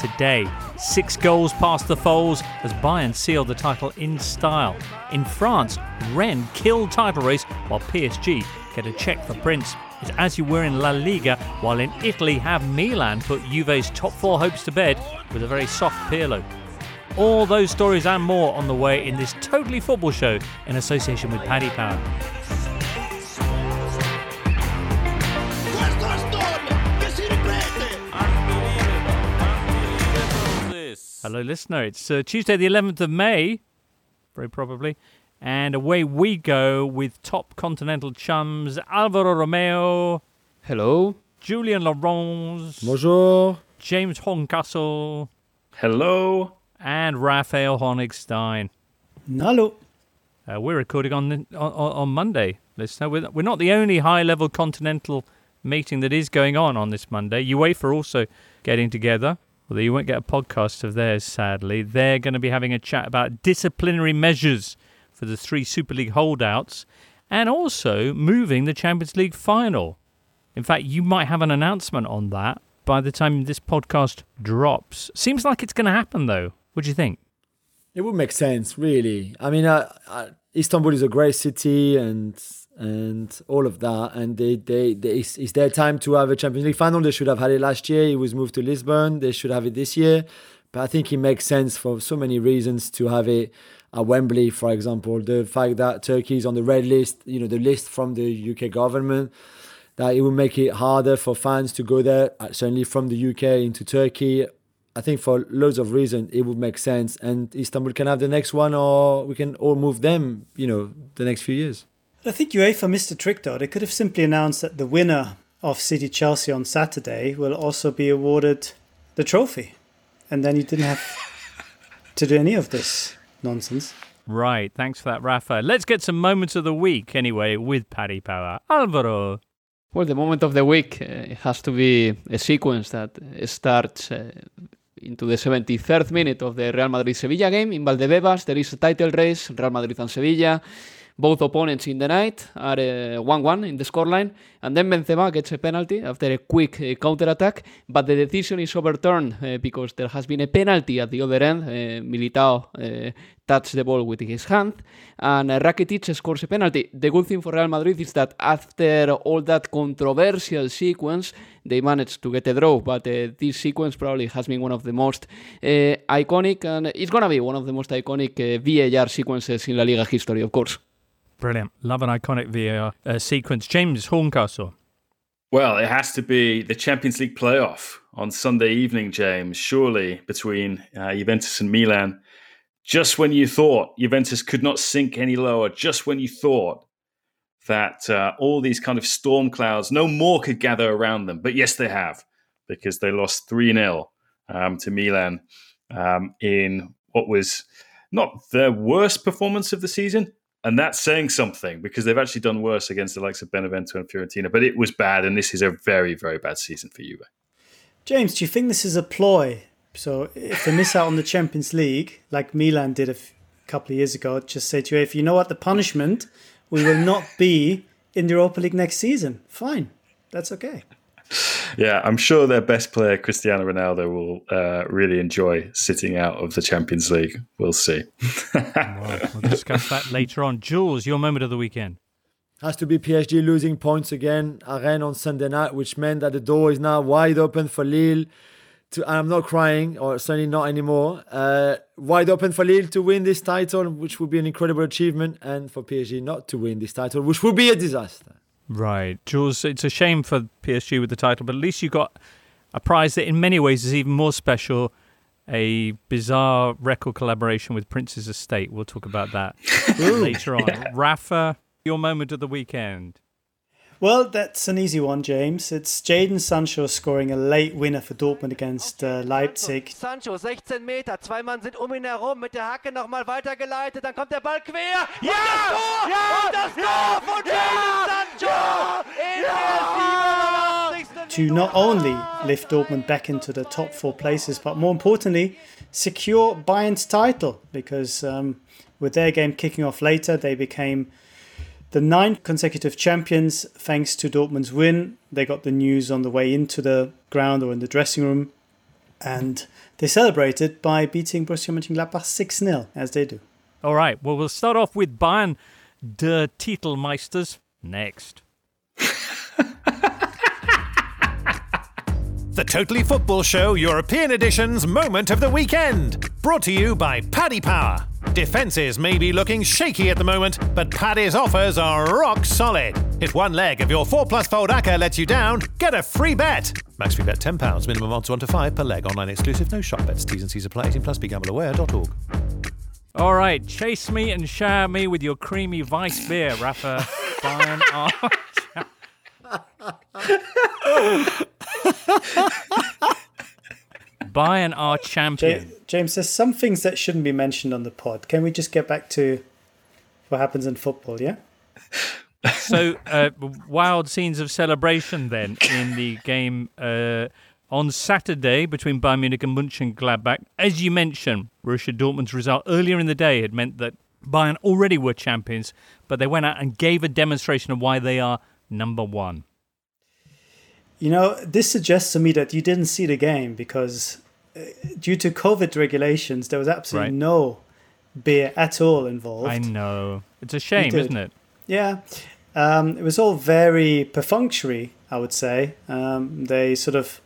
Today, six goals past the Foals as Bayern sealed the title in style. In France, Rennes killed title race while PSG get a check for Prince. It's as you were in La Liga, while in Italy have Milan put Juve's top four hopes to bed with a very soft Pirlo. All those stories and more on the way in this Totally Football Show in association with Paddy Power. Hello, listener. It's uh, Tuesday, the 11th of May, very probably, and away we go with top continental chums Alvaro Romeo, Hello. Julien Laurens, Bonjour. James Horncastle, Hello. and Raphael Honigstein. Hello. Uh, we're recording on, the, on on Monday, listener. We're, we're not the only high-level continental meeting that is going on on this Monday. UEFA are also getting together, although you won't get a podcast of theirs, sadly. They're going to be having a chat about disciplinary measures for the three Super League holdouts and also moving the Champions League final. In fact, you might have an announcement on that by the time this podcast drops. Seems like it's going to happen, though. What do you think? It would make sense, really. I mean, uh, uh, Istanbul is a great city, and and all of that, and they, they, they it's, it's their time to have a Champions League final. They should have had it last year. It was moved to Lisbon. They should have it this year. But I think it makes sense for so many reasons to have it at Wembley, for example. The fact that Turkey is on the red list, you know, the list from the UK government, that it will make it harder for fans to go there, uh, certainly from the UK into Turkey. I think for loads of reasons it would make sense, and Istanbul can have the next one, or we can all move them, you know, the next few years. I think UEFA missed a trick though. They could have simply announced that the winner of City Chelsea on Saturday will also be awarded the trophy. And then you didn't have to do any of this nonsense. Right. Thanks for that, Rafa. Let's get some moments of the week anyway with Paddy Power. Alvaro. Well, the moment of the week uh, has to be a sequence that starts uh, into the 73rd minute of the Real Madrid Sevilla game. In Valdebebas, there is a title race, Real Madrid and Sevilla. Both opponents in the night are 1 1 in the scoreline, and then Benzema gets a penalty after a quick uh, counter attack. But the decision is overturned uh, because there has been a penalty at the other end. Uh, Militao uh, touched the ball with his hand, and uh, Rakitic scores a penalty. The good thing for Real Madrid is that after all that controversial sequence, they managed to get a draw. But uh, this sequence probably has been one of the most uh, iconic, and it's to be one of the most iconic uh, VAR sequences in La Liga history, of course. Brilliant. Love an iconic VAR uh, sequence. James Horncastle. Well, it has to be the Champions League playoff on Sunday evening, James, surely between uh, Juventus and Milan. Just when you thought Juventus could not sink any lower, just when you thought that uh, all these kind of storm clouds, no more could gather around them. But yes, they have, because they lost 3 0 um, to Milan um, in what was not their worst performance of the season, and that's saying something because they've actually done worse against the likes of Benevento and Fiorentina. But it was bad, and this is a very, very bad season for Juve. James, do you think this is a ploy? So if they miss out on the Champions League, like Milan did a f- couple of years ago, just say to you, if you know what the punishment, we will not be in the Europa League next season. Fine, that's okay. Yeah, I'm sure their best player, Cristiano Ronaldo, will uh, really enjoy sitting out of the Champions League. We'll see. well, we'll discuss that later on. Jules, your moment of the weekend. Has to be PSG losing points again at Rennes on Sunday night, which meant that the door is now wide open for Lille. To, I'm not crying, or certainly not anymore. Uh, wide open for Lille to win this title, which would be an incredible achievement, and for PSG not to win this title, which would be a disaster. Right. Jules, it's a shame for PSG with the title, but at least you got a prize that in many ways is even more special a bizarre record collaboration with Prince's Estate. We'll talk about that later on. Yeah. Rafa, your moment of the weekend. Well, that's an easy one, James. It's Jadon Sancho scoring a late winner for Dortmund against uh, Leipzig. Sancho, 16 Meter, zwei Mann sind um ihn herum, mit der Hacke nochmal weitergeleitet, dann kommt der Ball quer. Ja! Und das Tor! Ja! Und das Tor von Jadon Sancho! In der 87. To not only lift Dortmund back into the top four places, but more importantly, secure Bayern's title because um, with their game kicking off later, they became the nine consecutive champions thanks to Dortmund's win. They got the news on the way into the ground or in the dressing room, and they celebrated by beating Borussia Mönchengladbach 6 0, as they do. All right, well, we'll start off with Bayern, der Titelmeisters, next. the Totally Football Show European Edition's Moment of the Weekend. Brought to you by Paddy Power. Defences may be looking shaky at the moment, but Paddy's offers are rock solid. If one leg of your 4 plus fold acca lets you down, get a free bet. Max free bet £10, minimum odds 1 to 5 per leg, online exclusive, no shop bets, T's and C's apply, 18 plus, begambleaware.org. All right, chase me and shower me with your creamy vice beer, Rafa. Fine Bayern are champion. James, there's some things that shouldn't be mentioned on the pod. Can we just get back to what happens in football, yeah? so, uh, wild scenes of celebration then in the game uh, on Saturday between Bayern Munich and Mönchengladbach. As you mentioned, Borussia Dortmund's result earlier in the day had meant that Bayern already were champions, but they went out and gave a demonstration of why they are number one. You know, this suggests to me that you didn't see the game because uh, due to COVID regulations, there was absolutely right. no beer at all involved. I know. It's a shame, isn't it? Yeah. Um, it was all very perfunctory, I would say. Um, they sort of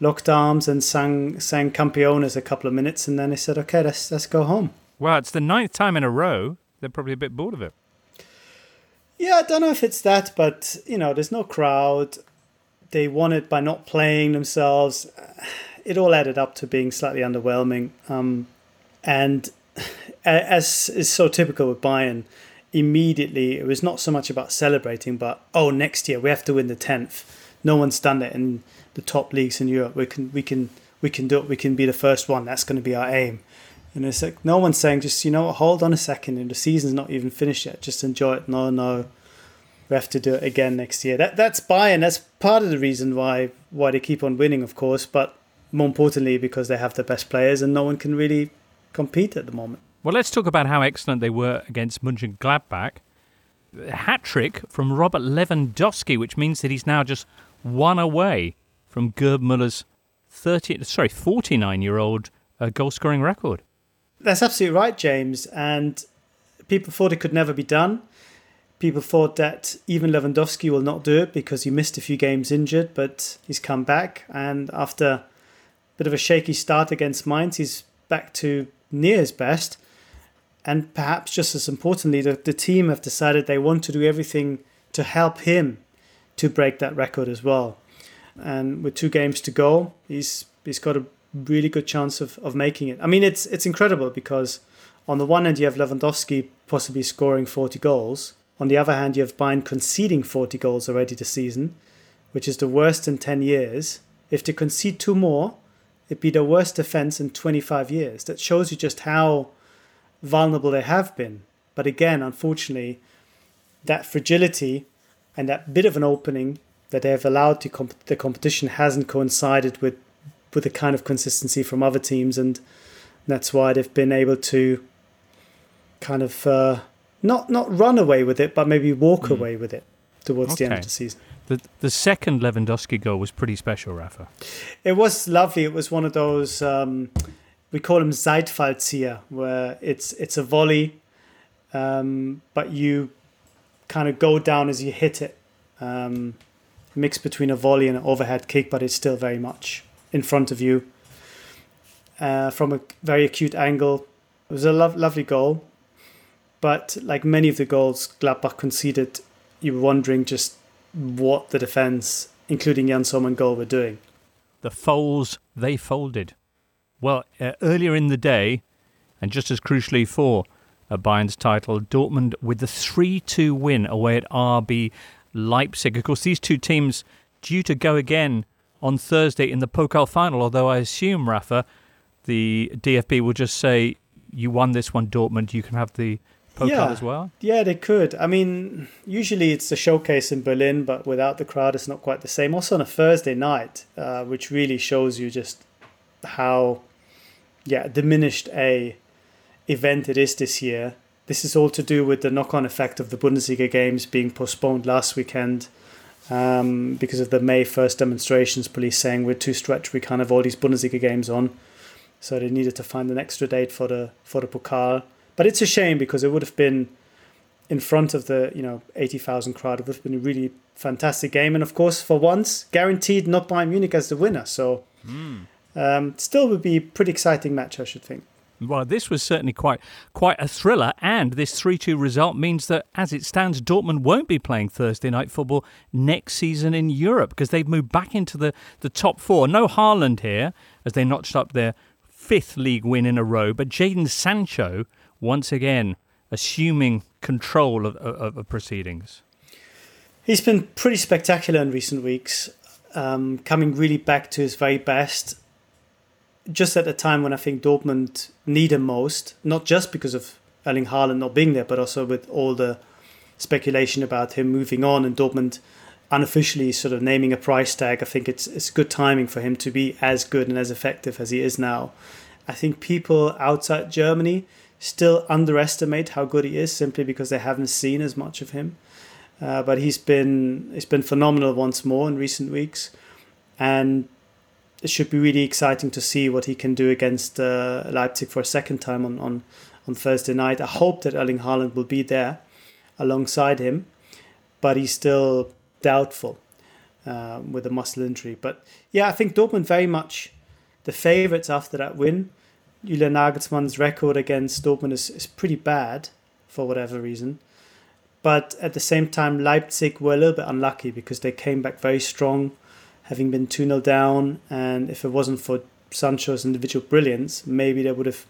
locked arms and sang sang Campeones a couple of minutes, and then they said, "Okay, let's let's go home." Well, it's the ninth time in a row. They're probably a bit bored of it. Yeah, I don't know if it's that, but you know, there's no crowd they won it by not playing themselves. It all added up to being slightly underwhelming. Um, and as is so typical with Bayern, immediately it was not so much about celebrating, but oh, next year we have to win the tenth. No one's done it in the top leagues in Europe. We can, we can, we can do it. We can be the first one. That's going to be our aim. And it's like no one's saying just you know hold on a second. The season's not even finished yet. Just enjoy it. No, no we have to do it again next year. That that's Bayern. That's part of the reason why why they keep on winning, of course. But more importantly, because they have the best players and no one can really compete at the moment. Well, let's talk about how excellent they were against Mönchengladbach. Hat trick from Robert Lewandowski, which means that he's now just one away from Gerd Muller's thirty, sorry, forty-nine-year-old uh, goal-scoring record. That's absolutely right, James. And people thought it could never be done. People thought that even Lewandowski will not do it because he missed a few games injured, but he's come back. And after a bit of a shaky start against Mainz, he's back to near his best. And perhaps just as importantly, the, the team have decided they want to do everything to help him to break that record as well. And with two games to go, he's he's got a really good chance of, of making it. I mean, it's it's incredible because on the one hand you have Lewandowski possibly scoring 40 goals, on the other hand, you have Bayern conceding 40 goals already this season, which is the worst in 10 years. If they concede two more, it'd be the worst defense in 25 years. That shows you just how vulnerable they have been. But again, unfortunately, that fragility and that bit of an opening that they have allowed to comp- the competition hasn't coincided with with the kind of consistency from other teams, and that's why they've been able to kind of uh, not not run away with it, but maybe walk Mm. away with it towards the end of the season. The the second Lewandowski goal was pretty special, Rafa. It was lovely. It was one of those um, we call them Seitfallzieher, where it's it's a volley, um, but you kind of go down as you hit it. Um, mix between a volley and an overhead kick, but it's still very much in front of you uh, from a very acute angle. It was a lo- lovely goal, but like many of the goals Gladbach conceded, you were wondering just what the defense, including Yann Sommer and goal, were doing. The Foals, they folded. Well, uh, earlier in the day, and just as crucially for uh, Bayern's title, Dortmund with the 3 2 win away at RB Leipzig. Of course, these two teams due to go again on Thursday in the Pokal final, although I assume, Rafa, the DFB will just say, you won this one, Dortmund, you can have the Pokal Yeah. as well. Yeah, they could. I mean, usually it's a showcase in Berlin, but without the crowd, it's not quite the same. Also on a Thursday night, uh, which really shows you just how, yeah, diminished a event it is this year. This is all to do with the knock-on effect of the Bundesliga games being postponed last weekend um, because of the May 1st demonstrations. Police saying we're too stretched, we can't have all these Bundesliga games on, so they needed to find an extra date for the for the Pokal. But it's a shame because it would have been in front of the you know 80,000 crowd. It would have been a really fantastic game, and of course, for once, guaranteed not Bayern Munich as the winner. So um, still would be a pretty exciting match, I should think. Well, this was certainly quite quite a thriller, and this 3 2 result means that, as it stands, Dortmund won't be playing Thursday night football next season in Europe because they've moved back into the, the top four. No Haaland here, as they notched up their fifth league win in a row, but Jadon Sancho, once again, assuming control of, of, of proceedings. He's been pretty spectacular in recent weeks, um, coming really back to his very best. Just at a time when I think Dortmund need him most, not just because of Erling Haaland not being there, but also with all the speculation about him moving on and Dortmund unofficially sort of naming a price tag. I think it's it's good timing for him to be as good and as effective as he is now. I think people outside Germany still underestimate how good he is simply because they haven't seen as much of him. Uh, but he's been he's been phenomenal once more in recent weeks, and it should be really exciting to see what he can do against uh, Leipzig for a second time on, on on Thursday night. I hope that Erling Haaland will be there alongside him, but he's still doubtful uh, with a muscle injury. But yeah, I think Dortmund very much the favourites after that win. Julian Nagelsmann's record against Dortmund is, is pretty bad for whatever reason. But at the same time, Leipzig were a little bit unlucky because they came back very strong, having been 2 0 down. And if it wasn't for Sancho's individual brilliance, maybe they would have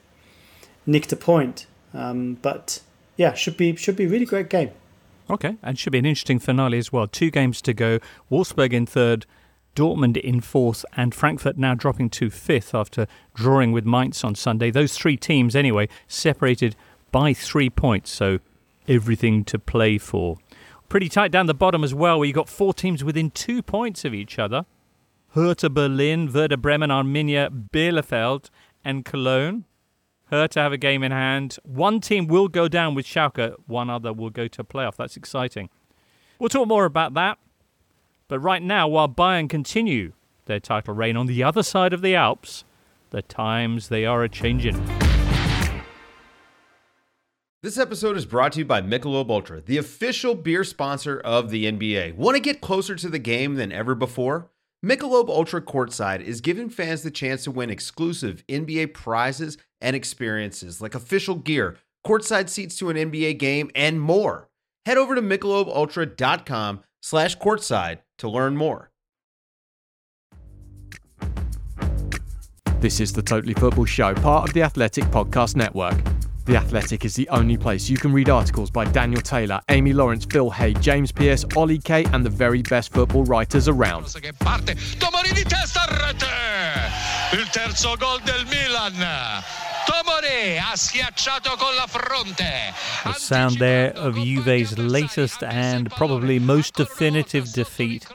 nicked a point. Um, but yeah, should be should be a really great game. Okay, and should be an interesting finale as well. Two games to go. Wolfsburg in third, Dortmund in fourth, and Frankfurt now dropping to fifth after drawing with Mainz on Sunday. Those three teams, anyway, separated by three points, so everything to play for. Pretty tight down the bottom as well, where you've got four teams within two points of each other. Hertha Berlin, Werder Bremen, Arminia, Bielefeld, and Cologne. Hertha have a game in hand. One team will go down with Schalke, one other will go to playoff. That's exciting. We'll talk more about that. But right now, while Bayern continue their title reign on the other side of the Alps, the times they are a changing. This episode is brought to you by Michelob Ultra, the official beer sponsor of the NBA. Want to get closer to the game than ever before? Michelob Ultra Courtside is giving fans the chance to win exclusive NBA prizes and experiences like official gear, courtside seats to an NBA game, and more. Head over to michelobultra.com slash courtside to learn more. This is the Totally Football Show, part of the Athletic Podcast Network. The Athletic is the only place you can read articles by Daniel Taylor, Amy Lawrence, Phil Hay, James Pearce, Ollie Kay, and the very best football writers around. che parte Tomori di testa a rete il terzo gol del Milan The sound there of Juve's latest and probably most definitive defeat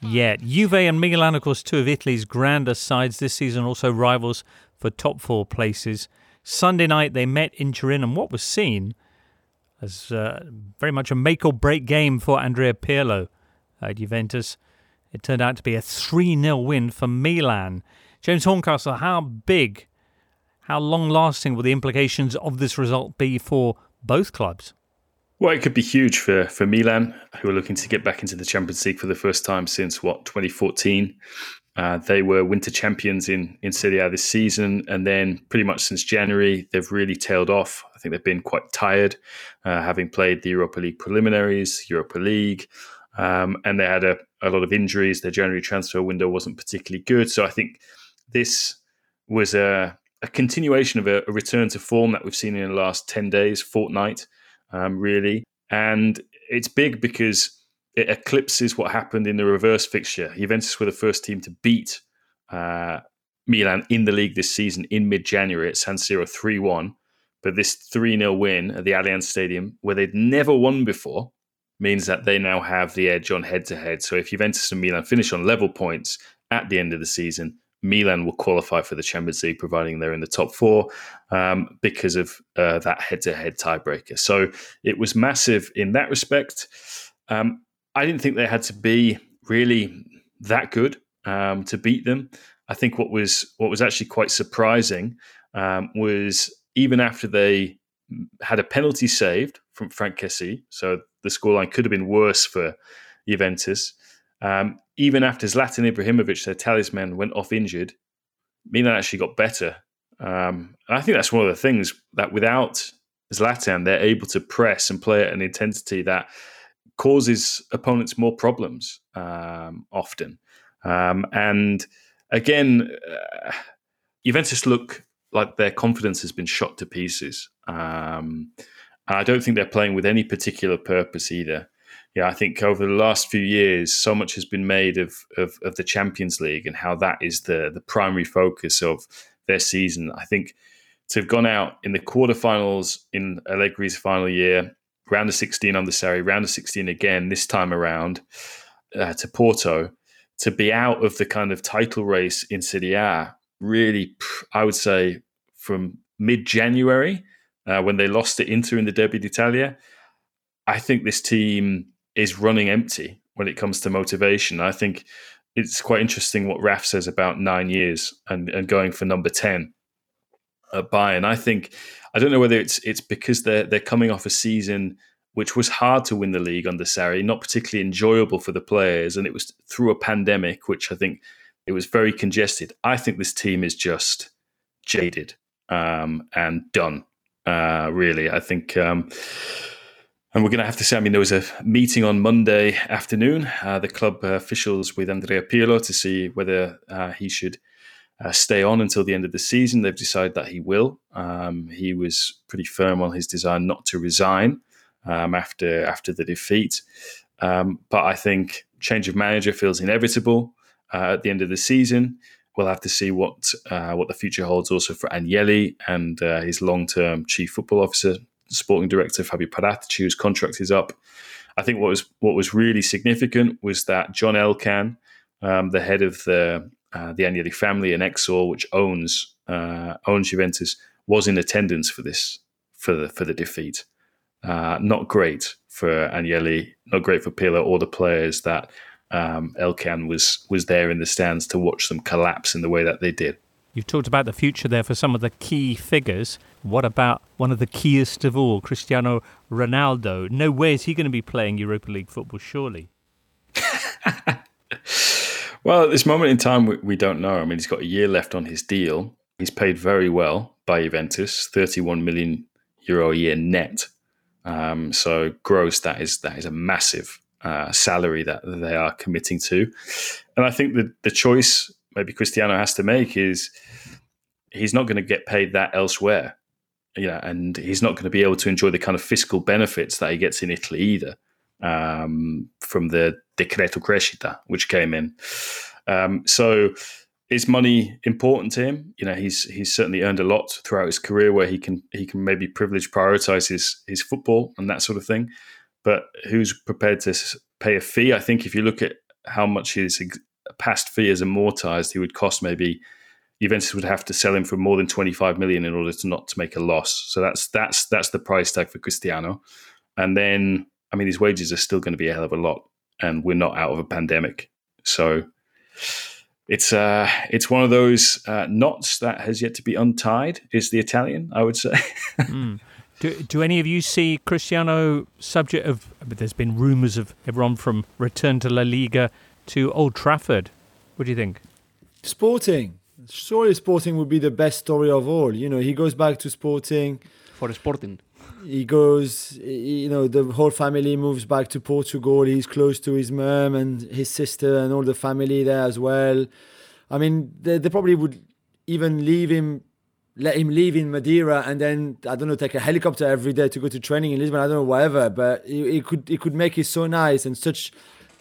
yet. Juve and Milan, of course, two of Italy's grandest sides this season, also rivals for top four places. Sunday night they met in Turin, and what was seen as uh, very much a make or break game for Andrea Pirlo at Juventus. It turned out to be a 3 0 win for Milan. James Horncastle, how big, how long lasting will the implications of this result be for both clubs? Well, it could be huge for, for Milan, who are looking to get back into the Champions League for the first time since, what, 2014. Uh, they were winter champions in, in Serie A this season, and then pretty much since January, they've really tailed off. I think they've been quite tired, uh, having played the Europa League preliminaries, Europa League, um, and they had a, a lot of injuries. Their January transfer window wasn't particularly good. So I think this was a, a continuation of a, a, return to form that we've seen in the last 10 days, fortnight um, really. And it's big because it eclipses what happened in the reverse fixture. Juventus were the first team to beat uh, Milan in the league this season in mid January at San Siro 3 1. But this 3 0 win at the Allianz Stadium, where they'd never won before, means that they now have the edge on head to head. So if Juventus and Milan finish on level points at the end of the season, Milan will qualify for the Champions League, providing they're in the top four um, because of uh, that head-to-head tiebreaker. So it was massive in that respect. Um, I didn't think they had to be really that good um, to beat them. I think what was what was actually quite surprising um, was even after they had a penalty saved from Franck Kessie, so the scoreline could have been worse for Juventus. Um, even after Zlatan Ibrahimovic, their talisman, went off injured, Milan actually got better. Um, and I think that's one of the things that without Zlatan, they're able to press and play at an intensity that causes opponents more problems um, often. Um, and again, uh, Juventus look like their confidence has been shot to pieces. Um, I don't think they're playing with any particular purpose either yeah, I think over the last few years, so much has been made of, of, of the Champions League and how that is the the primary focus of their season. I think to have gone out in the quarterfinals in Allegri's final year, round of 16 on the Sarri, round of 16 again this time around uh, to Porto, to be out of the kind of title race in Serie A, really, I would say from mid January uh, when they lost to Inter in the Derby d'Italia. I think this team is running empty when it comes to motivation. I think it's quite interesting what Raf says about nine years and, and going for number 10 at Bayern. I think, I don't know whether it's it's because they're, they're coming off a season which was hard to win the league under Sarri, not particularly enjoyable for the players. And it was through a pandemic, which I think it was very congested. I think this team is just jaded um, and done, uh, really. I think. Um, and we're going to have to say, I mean, there was a meeting on Monday afternoon, uh, the club officials with Andrea Pirlo to see whether uh, he should uh, stay on until the end of the season. They've decided that he will. Um, he was pretty firm on his desire not to resign um, after after the defeat. Um, but I think change of manager feels inevitable uh, at the end of the season. We'll have to see what uh, what the future holds also for Agnelli and uh, his long term chief football officer sporting director Fabio Paratici, whose contract is up. I think what was what was really significant was that John Elkann, um, the head of the uh, the Agnelli family in Exor, which owns uh, owns Juventus, was in attendance for this for the for the defeat. Uh, not great for Agnelli, not great for Pirlo or the players that um, Elkann was was there in the stands to watch them collapse in the way that they did. You've talked about the future there for some of the key figures. What about one of the keyest of all, Cristiano Ronaldo? No way is he going to be playing Europa League football, surely. well, at this moment in time, we, we don't know. I mean, he's got a year left on his deal. He's paid very well by Juventus, 31 million euro a year net. Um, so gross, that is that is a massive uh, salary that they are committing to. And I think that the choice maybe Cristiano has to make is he's not going to get paid that elsewhere. Yeah, and he's not going to be able to enjoy the kind of fiscal benefits that he gets in Italy either um, from the Decreto Crescita, which came in. Um, so is money important to him? You know, he's he's certainly earned a lot throughout his career where he can he can maybe privilege prioritize his his football and that sort of thing. But who's prepared to pay a fee? I think if you look at how much his past fee is amortized, he would cost maybe Juventus would have to sell him for more than 25 million in order to not to make a loss. So that's that's that's the price tag for Cristiano. And then, I mean, his wages are still going to be a hell of a lot, and we're not out of a pandemic. So it's uh, it's one of those uh, knots that has yet to be untied. Is the Italian, I would say. mm. Do, do any of you see Cristiano subject of? But There's been rumours of everyone from return to La Liga to Old Trafford. What do you think? Sporting. Surely Sporting would be the best story of all. You know, he goes back to Sporting. For Sporting. He goes, you know, the whole family moves back to Portugal. He's close to his mum and his sister and all the family there as well. I mean, they, they probably would even leave him let him leave in Madeira and then I don't know take a helicopter every day to go to training in Lisbon. I don't know whatever, but it, could it could make it so nice and such.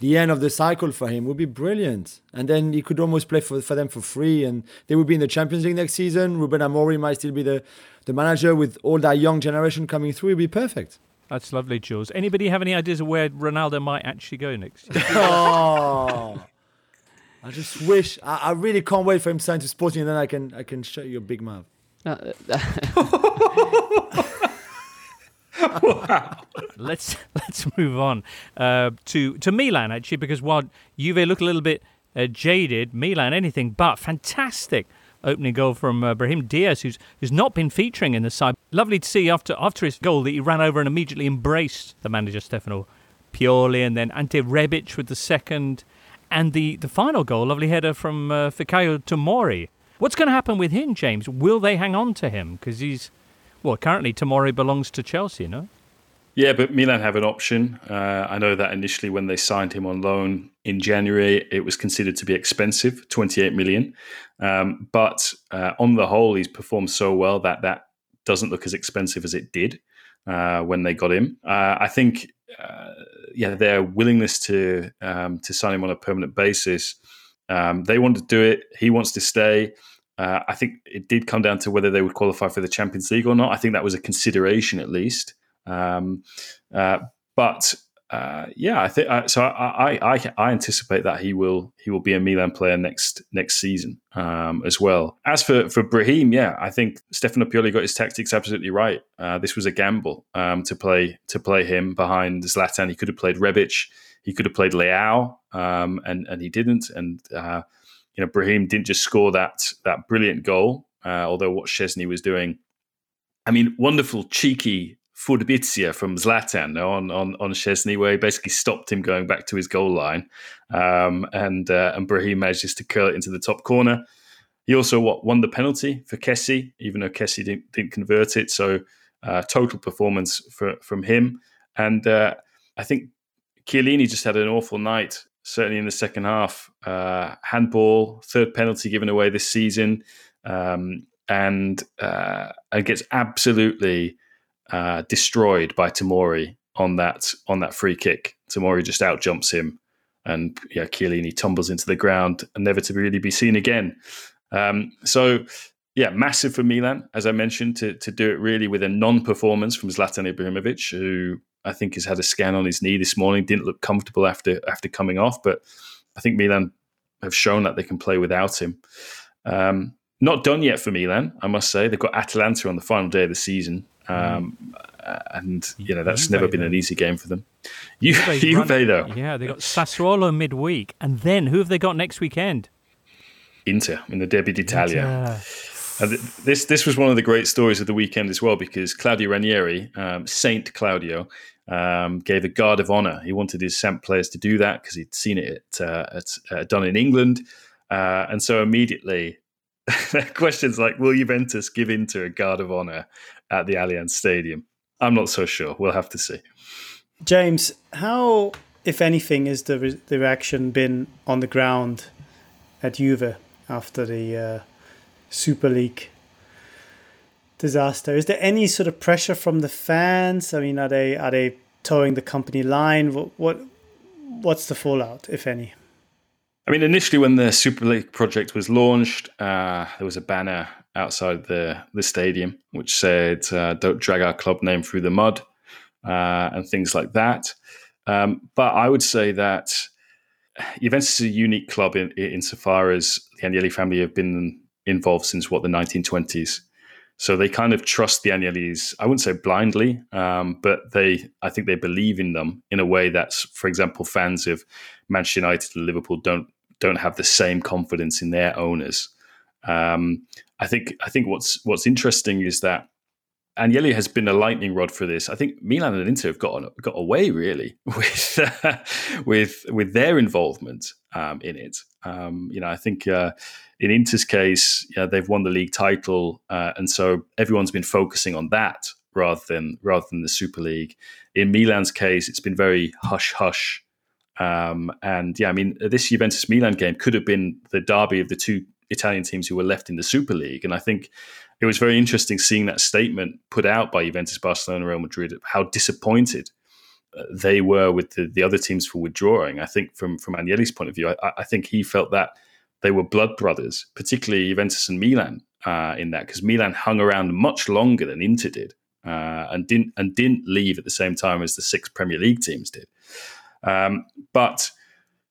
The end of the cycle for him would be brilliant, and then he could almost play for, for them for free, and they would be in the Champions League next season. Ruben Amorim might still be the, the manager with all that young generation coming through. It'd be perfect. That's lovely, Jules. Anybody have any ideas of where Ronaldo might actually go next? oh, I just wish. I, I, really can't wait for him to sign to Sporting, and then I can I can shut your big mouth. Uh, wow. let's let's move on uh, to to Milan actually, because while Juve look a little bit uh, jaded, Milan anything but fantastic opening goal from uh, Brahim Diaz, who's who's not been featuring in the side. Lovely to see after after his goal that he ran over and immediately embraced the manager Stefano Pioli, and then Ante Rebic with the second, and the the final goal, lovely header from uh, Fikayo Tomori. What's going to happen with him, James? Will they hang on to him? Because he's, well, currently Tomori belongs to Chelsea, no? Yeah, but Milan have an option. Uh, I know that initially when they signed him on loan in January, it was considered to be expensive, 28 million. Um, but uh, on the whole, he's performed so well that that doesn't look as expensive as it did uh, when they got him. Uh, I think, uh, yeah, their willingness to um, to sign him on a permanent basis. Um, they want to do it. He wants to stay. Uh, I think it did come down to whether they would qualify for the Champions League or not. I think that was a consideration at least. Um, uh, but uh, yeah, I think uh, so. I, I, I anticipate that he will he will be a Milan player next next season um, as well. As for for Brahim, yeah, I think Stefano Pioli got his tactics absolutely right. Uh, this was a gamble um, to play to play him behind Zlatan. He could have played Rebic, he could have played Leao, um, and and he didn't. And uh, you know, Brahim didn't just score that that brilliant goal, uh, although what Szczesny was doing, I mean, wonderful cheeky furbizia from Zlatan on on on Szczesny, where he basically stopped him going back to his goal line, um, and uh, and Brahim manages to curl it into the top corner. He also what won the penalty for Kessie, even though Kessie didn't, didn't convert it. So uh, total performance for, from him, and uh, I think Chiellini just had an awful night certainly in the second half. Uh, handball, third penalty given away this season, um, and uh, and gets absolutely uh, destroyed by Tomori on that on that free kick. Tomori just out jumps him, and yeah, Chiellini tumbles into the ground and never to really be seen again. Um, so. Yeah, massive for Milan, as I mentioned, to, to do it really with a non performance from Zlatan Ibrahimovic, who I think has had a scan on his knee this morning. Didn't look comfortable after after coming off, but I think Milan have shown that they can play without him. Um, not done yet for Milan, I must say. They've got Atalanta on the final day of the season, um, mm. and you know that's Juve, never been though. an easy game for them. You, Juve, though, yeah, they got Sassuolo midweek, and then who have they got next weekend? Inter in the Derby d'Italia. And this this was one of the great stories of the weekend as well because Claudio Ranieri, um, Saint Claudio, um, gave a guard of honor. He wanted his Samp players to do that because he'd seen it at, uh, at uh, done in England, uh, and so immediately questions like, "Will Juventus give in to a guard of honor at the Allianz Stadium?" I'm not so sure. We'll have to see. James, how, if anything, is the re- the reaction been on the ground at Juve after the uh, Super League disaster. Is there any sort of pressure from the fans? I mean, are they are they towing the company line? What, what what's the fallout, if any? I mean, initially when the Super League project was launched, uh, there was a banner outside the the stadium which said uh, "Don't drag our club name through the mud" uh, and things like that. Um, but I would say that Juventus is a unique club in insofar as the Agnelli family have been involved since what the 1920s. So they kind of trust the Agnellis. I wouldn't say blindly, um, but they I think they believe in them in a way that's, for example, fans of Manchester United and Liverpool don't don't have the same confidence in their owners. Um, I think I think what's what's interesting is that Agnelli has been a lightning rod for this. I think Milan and Inter have got got away really with uh, with with their involvement um, in it. Um, you know, I think uh, in Inter's case, yeah, they've won the league title, uh, and so everyone's been focusing on that rather than rather than the Super League. In Milan's case, it's been very hush hush. Um, and yeah, I mean, this Juventus Milan game could have been the derby of the two Italian teams who were left in the Super League, and I think it was very interesting seeing that statement put out by Juventus, Barcelona, Real Madrid, how disappointed they were with the, the other teams for withdrawing. I think from from Agnelli's point of view, I, I think he felt that they were blood brothers, particularly Juventus and Milan uh, in that, because Milan hung around much longer than Inter did, uh, and didn't and didn't leave at the same time as the six Premier League teams did. Um, but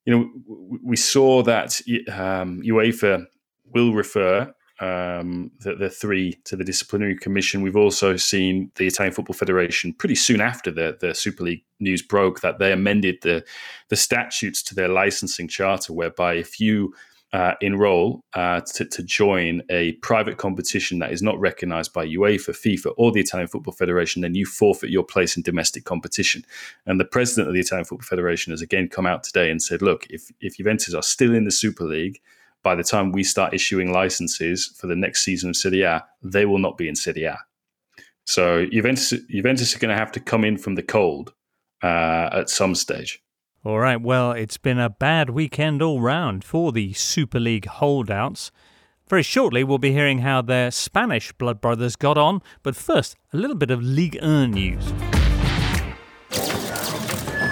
you know, we saw that um, UEFA will refer um, the, the, three to the disciplinary commission. We've also seen the Italian Football Federation pretty soon after the, the Super League news broke that they amended the the statutes to their licensing charter, whereby if you uh, enroll uh, to, to, join a private competition that is not recognized by UEFA, FIFA, or the Italian Football Federation, then you forfeit your place in domestic competition. And the president of the Italian Football Federation has again come out today and said, look, if, if Juventus are still in the Super League, by the time we start issuing licenses for the next season of Serie A, they will not be in Serie A. So Juventus, Juventus are going to have to come in from the cold uh, at some stage. All right, well, it's been a bad weekend all round for the Super League holdouts. Very shortly, we'll be hearing how their Spanish blood brothers got on, but first, a little bit of League 1 news.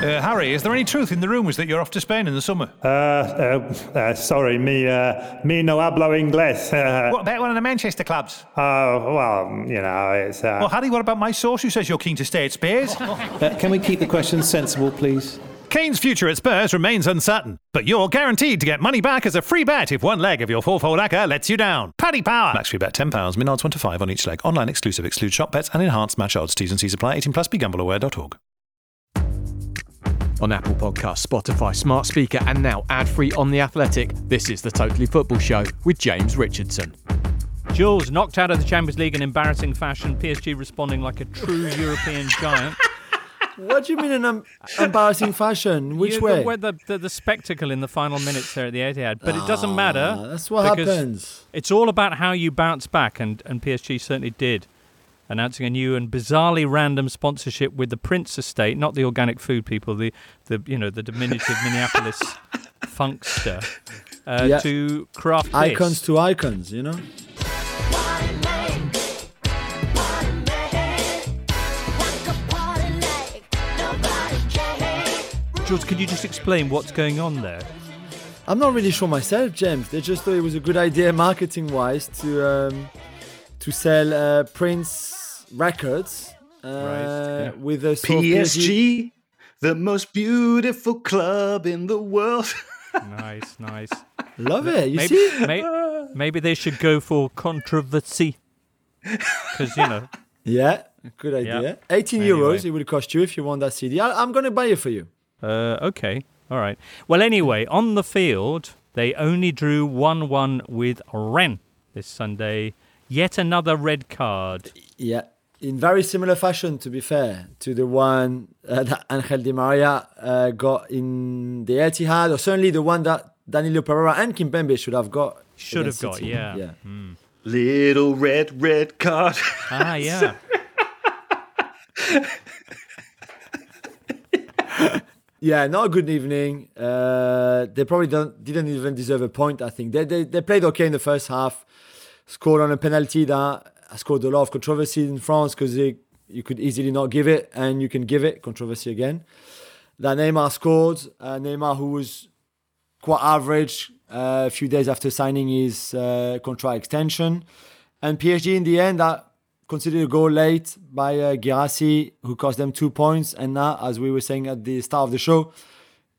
Uh, Harry, is there any truth in the rumours that you're off to Spain in the summer? Uh, uh, uh sorry, me, uh, me no hablo inglés. what about one of the Manchester clubs? Oh, well, you know, it's. Uh, well, Harry, what about my source who says you're keen to stay at Spurs? can we keep the questions sensible, please? Kane's future at Spurs remains uncertain, but you're guaranteed to get money back as a free bet if one leg of your fourfold ACCA lets you down. Paddy Power! Max free bet £10, min odds 1 to 5 on each leg. Online exclusive, exclude shop bets and enhanced match odds. T's and C's apply. 18 plus. BeGambleAware.org on Apple Podcasts, Spotify, Smart Speaker, and now ad free on The Athletic. This is the Totally Football Show with James Richardson. Jules knocked out of the Champions League in embarrassing fashion. PSG responding like a true European giant. What do you mean in an embarrassing fashion? Which you, way? The, the, the, the, spectacle in the final minutes there at the Etihad. But it doesn't matter. Ah, that's what happens. It's all about how you bounce back, and, and PSG certainly did announcing a new and bizarrely random sponsorship with the Prince Estate, not the organic food people, the, the you know the diminutive Minneapolis funkster, uh, yeah. to craft icons this. to icons, you know. George, could you just explain what's going on there? I'm not really sure myself, James. They just thought it was a good idea, marketing-wise, to um, to sell uh, Prince Records uh, right. yeah. with a PSG, the most beautiful club in the world. nice, nice. Love it. You maybe, see? May, maybe they should go for controversy. Because, you know. Yeah, good idea. Yep. 18 anyway. euros it would cost you if you want that CD. I, am going to buy it for you. Uh, okay. All right. Well, anyway, on the field, they only drew 1 1 with Rennes this Sunday. Yet another red card. Yeah, in very similar fashion, to be fair, to the one uh, that Angel Di Maria uh, got in the Etihad, or certainly the one that Danilo Pereira and Kimpembe should have got. Should have got, City. yeah. yeah. Mm. Little red, red card. Ah, yeah. yeah, not a good evening. Uh, they probably don't, didn't even deserve a point, I think. They, they, they played okay in the first half, scored on a penalty that has caused a lot of controversy in France because you could easily not give it and you can give it. Controversy again. That Neymar scored. Uh, Neymar, who was quite average uh, a few days after signing his uh, contract extension. And PSG in the end, that considered a goal late by uh, Guirassy, who cost them two points. And now, as we were saying at the start of the show,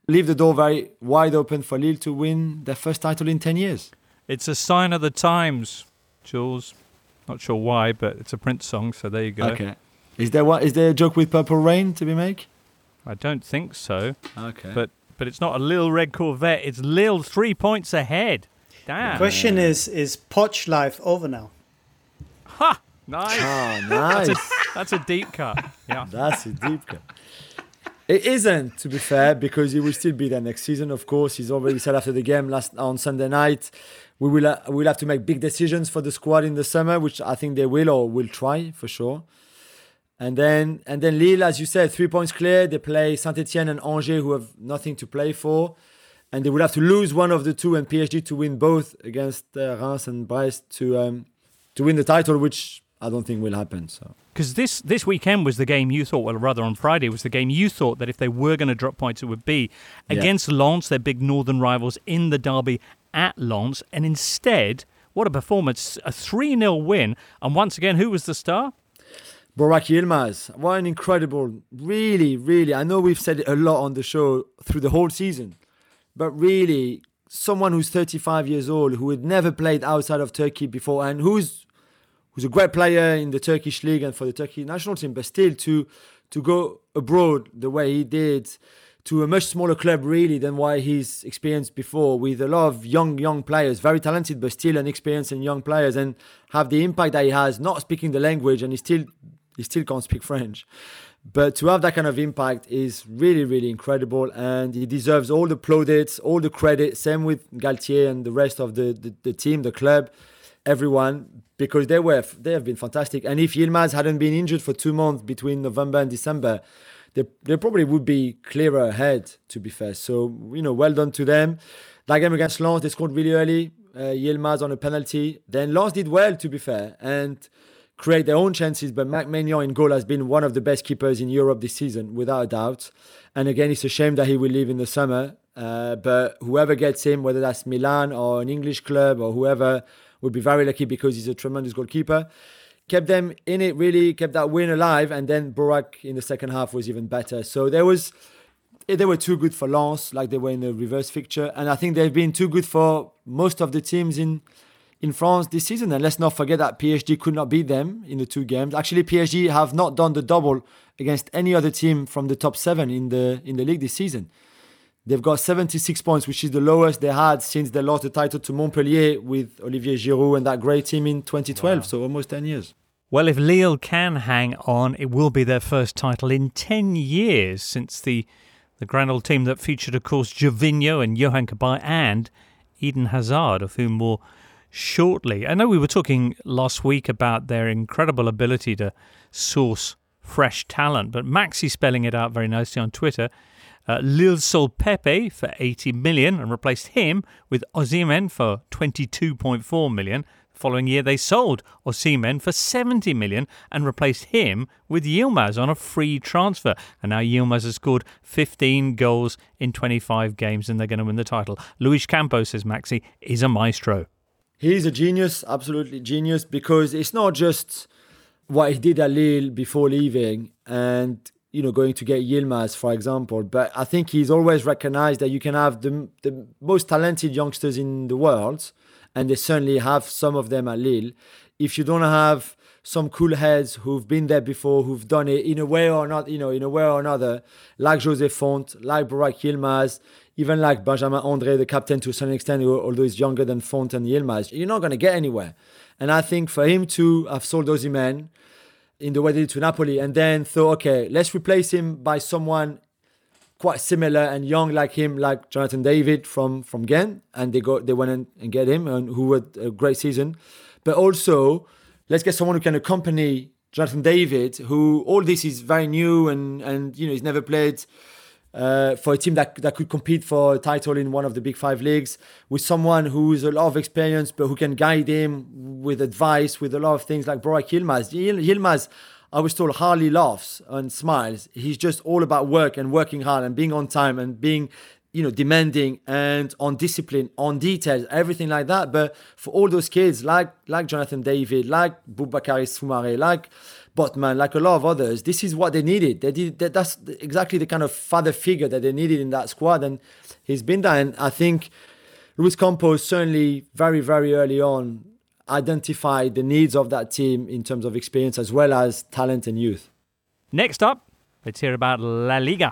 leave the door very wide open for Lille to win their first title in 10 years. It's a sign of the times, Jules. Not sure why, but it's a Prince song, so there you go. Okay. Is there what? Is there a joke with Purple Rain to be made? I don't think so. Okay. But but it's not a Lil Red Corvette. It's Lil three points ahead. Damn. The question is: Is Poch life over now? Ha! Nice. Oh, That's nice. a, that's a deep cut. Yeah. That's a deep cut. It isn't, to be fair, because he will still be there next season. Of course, he's already said after the game last on Sunday night, we will uh, we'll have to make big decisions for the squad in the summer, which I think they will or will try for sure. And then and then Lille, as you said, three points clear. They play Saint Etienne and Angers, who have nothing to play for, and they will have to lose one of the two and PSG to win both against uh, Reims and Brest to um, to win the title, which I don't think will happen. So. Because this, this weekend was the game you thought, well, rather on Friday was the game you thought that if they were going to drop points, it would be Yeah. against Lens, their big northern rivals, in the derby at Lens. And instead, what a performance! A 3 0 win. And once again, who was the star? Burak Yilmaz, what an incredible, really, really. I know we've said it a lot on the show through the whole season, but really, someone who's 35 years old, who had never played outside of Turkey before, and who's who's a great player in the Turkish league and for the Turkey national team, but still to to go abroad the way he did to a much smaller club really than what he's experienced before with a lot of young young players very talented but still inexperienced and young players and have the impact that he has not speaking the language and he still he still can't speak French. But to have that kind of impact is really really incredible and he deserves all the plaudits all the credit. Same with Galtier and the rest of the the, the team the club everyone because they were they have been fantastic. And if Yilmaz hadn't been injured for two months between November and December, they, they probably would be clearer ahead. To be fair, so you know, well done to them. That game against Lens, they scored really early. Uh, Yilmaz on a penalty. Then Lens did well, to be fair, and create their own chances. But Mac Maignan in goal has been one of the best keepers in Europe this season, without a doubt. And again, it's a shame that he will leave in the summer. Uh, but whoever gets him, whether that's Milan or an English club or whoever, would be very lucky because he's a tremendous goalkeeper. Kept them in it, really kept that win alive, and then Burak in the second half was even better. So there was, they were too good for Lens, like they were in the reverse fixture, and I think they've been too good for most of the teams in in France this season. And let's not forget that PSG could not beat them in the two games. Actually, PSG have not done the double against any other team from the top seven in the in the league this season. They've got 76 points, which is the lowest they had since they lost the title to Montpellier with Olivier Giroud and that great team in 2012. So almost 10 years. Well, if Lille can hang on, it will be their first title in 10 years since the, the grand old team that featured, of course, Gervinho and Yohan Cabaye and Eden Hazard, of whom more shortly. I know we were talking last week about their incredible ability to source fresh talent, but Maxi spelling it out very nicely on Twitter. Uh, Lille sold Pepe for 80 million and replaced him with Osimhen for 22.4 million. The following year, they sold Osimhen for 70 million and replaced him with Yilmaz on a free transfer. And now Yilmaz has scored 15 goals in 25 games and they're going to win the title. Luis Campos, says Maxi, is a maestro. He's a genius, absolutely genius, because it's not just what he did at Lille before leaving and you know going to get Yilmaz, for example. But I think he's always recognized that you can have the the most talented youngsters in the world, and they certainly have some of them at Lille. If you don't have some cool heads who've been there before, who've done it in a way or not, you know, in a way or another, like Jose Font, like Burak Yilmaz, even like Benjamin Andre, the captain to some extent, although he's younger than Font and Yilmaz, you're not going to get anywhere. And I think for him to have sold those men in the way they did to Napoli and then thought, okay, let's replace him by someone quite similar and young like him, like Jonathan David from from Ghent, and they go they went and, and get him and who had a great season. But also, let's get someone who can accompany Jonathan David, who all this is very new and and you know he's never played uh, for a team that, that could compete for a title in one of the big five leagues with someone who's a lot of experience but who can guide him with advice with a lot of things like Burak Yilmaz. Yil- Yilmaz, I was told, hardly laughs and smiles. He's just all about work and working hard and being on time and being you know demanding and on discipline on details everything like that but for all those kids like like jonathan david like Boubakary Soumare, like Botman, like a lot of others, this is what they needed. They did that, that's exactly the kind of father figure that they needed in that squad, and he's been there. And I think Luis Campos certainly very, very early on identified the needs of that team in terms of experience as well as talent and youth. Next up, let's hear about La Liga.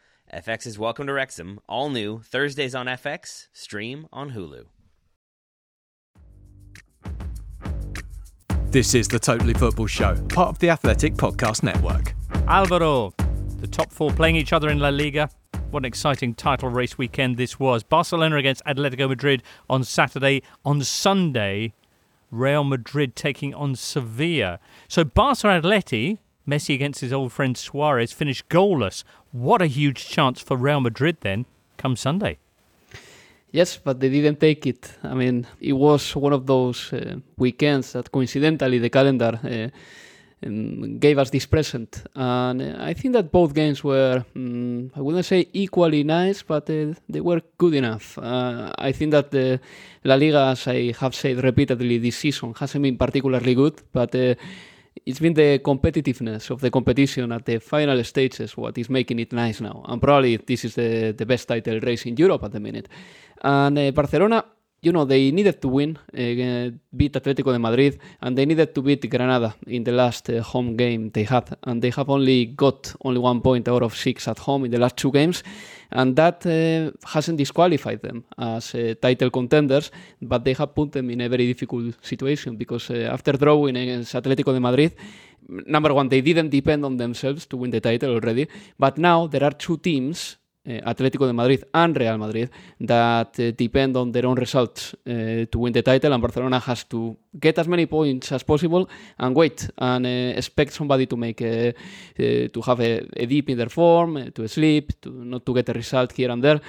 FX's Welcome to Wrexham, all new, Thursdays on FX, stream on Hulu. This is the Totally Football Show, part of the Athletic Podcast Network. Alvaro, the top four playing each other in La Liga. What an exciting title race weekend this was. Barcelona against Atletico Madrid on Saturday. On Sunday, Real Madrid taking on Sevilla. So Barca Atleti, Messi against his old friend Suarez, finished goalless. What a huge chance for Real Madrid then, come Sunday. Yes, but they didn't take it. I mean, it was one of those uh, weekends that coincidentally the calendar uh, um, gave us this present. And uh, I think that both games were, um, I wouldn't say equally nice, but uh, they were good enough. Uh, I think that the La Liga, as I have said repeatedly this season, hasn't been particularly good, but uh, it's been the competitiveness of the competition at the final stages what is making it nice now. And probably this is the, the best title race in Europe at the minute. And uh, Barcelona, you know, they needed to win, uh, beat Atletico de Madrid, and they needed to beat Granada in the last uh, home game they had. And they have only got only one point out of six at home in the last two games. And that uh, hasn't disqualified them as title contenders, but they have put them in a very difficult situation because after drawing against Atletico de Madrid, number one, they didn't depend on themselves to win the title already, but now there are two teams uh, Atletico de Madrid and Real Madrid that uh, depend on their own results uh, to win the title, and Barcelona has to get as many points as possible and wait and expect somebody to make a, to have a, a, dip in their form, to sleep, to not to get a result here and there.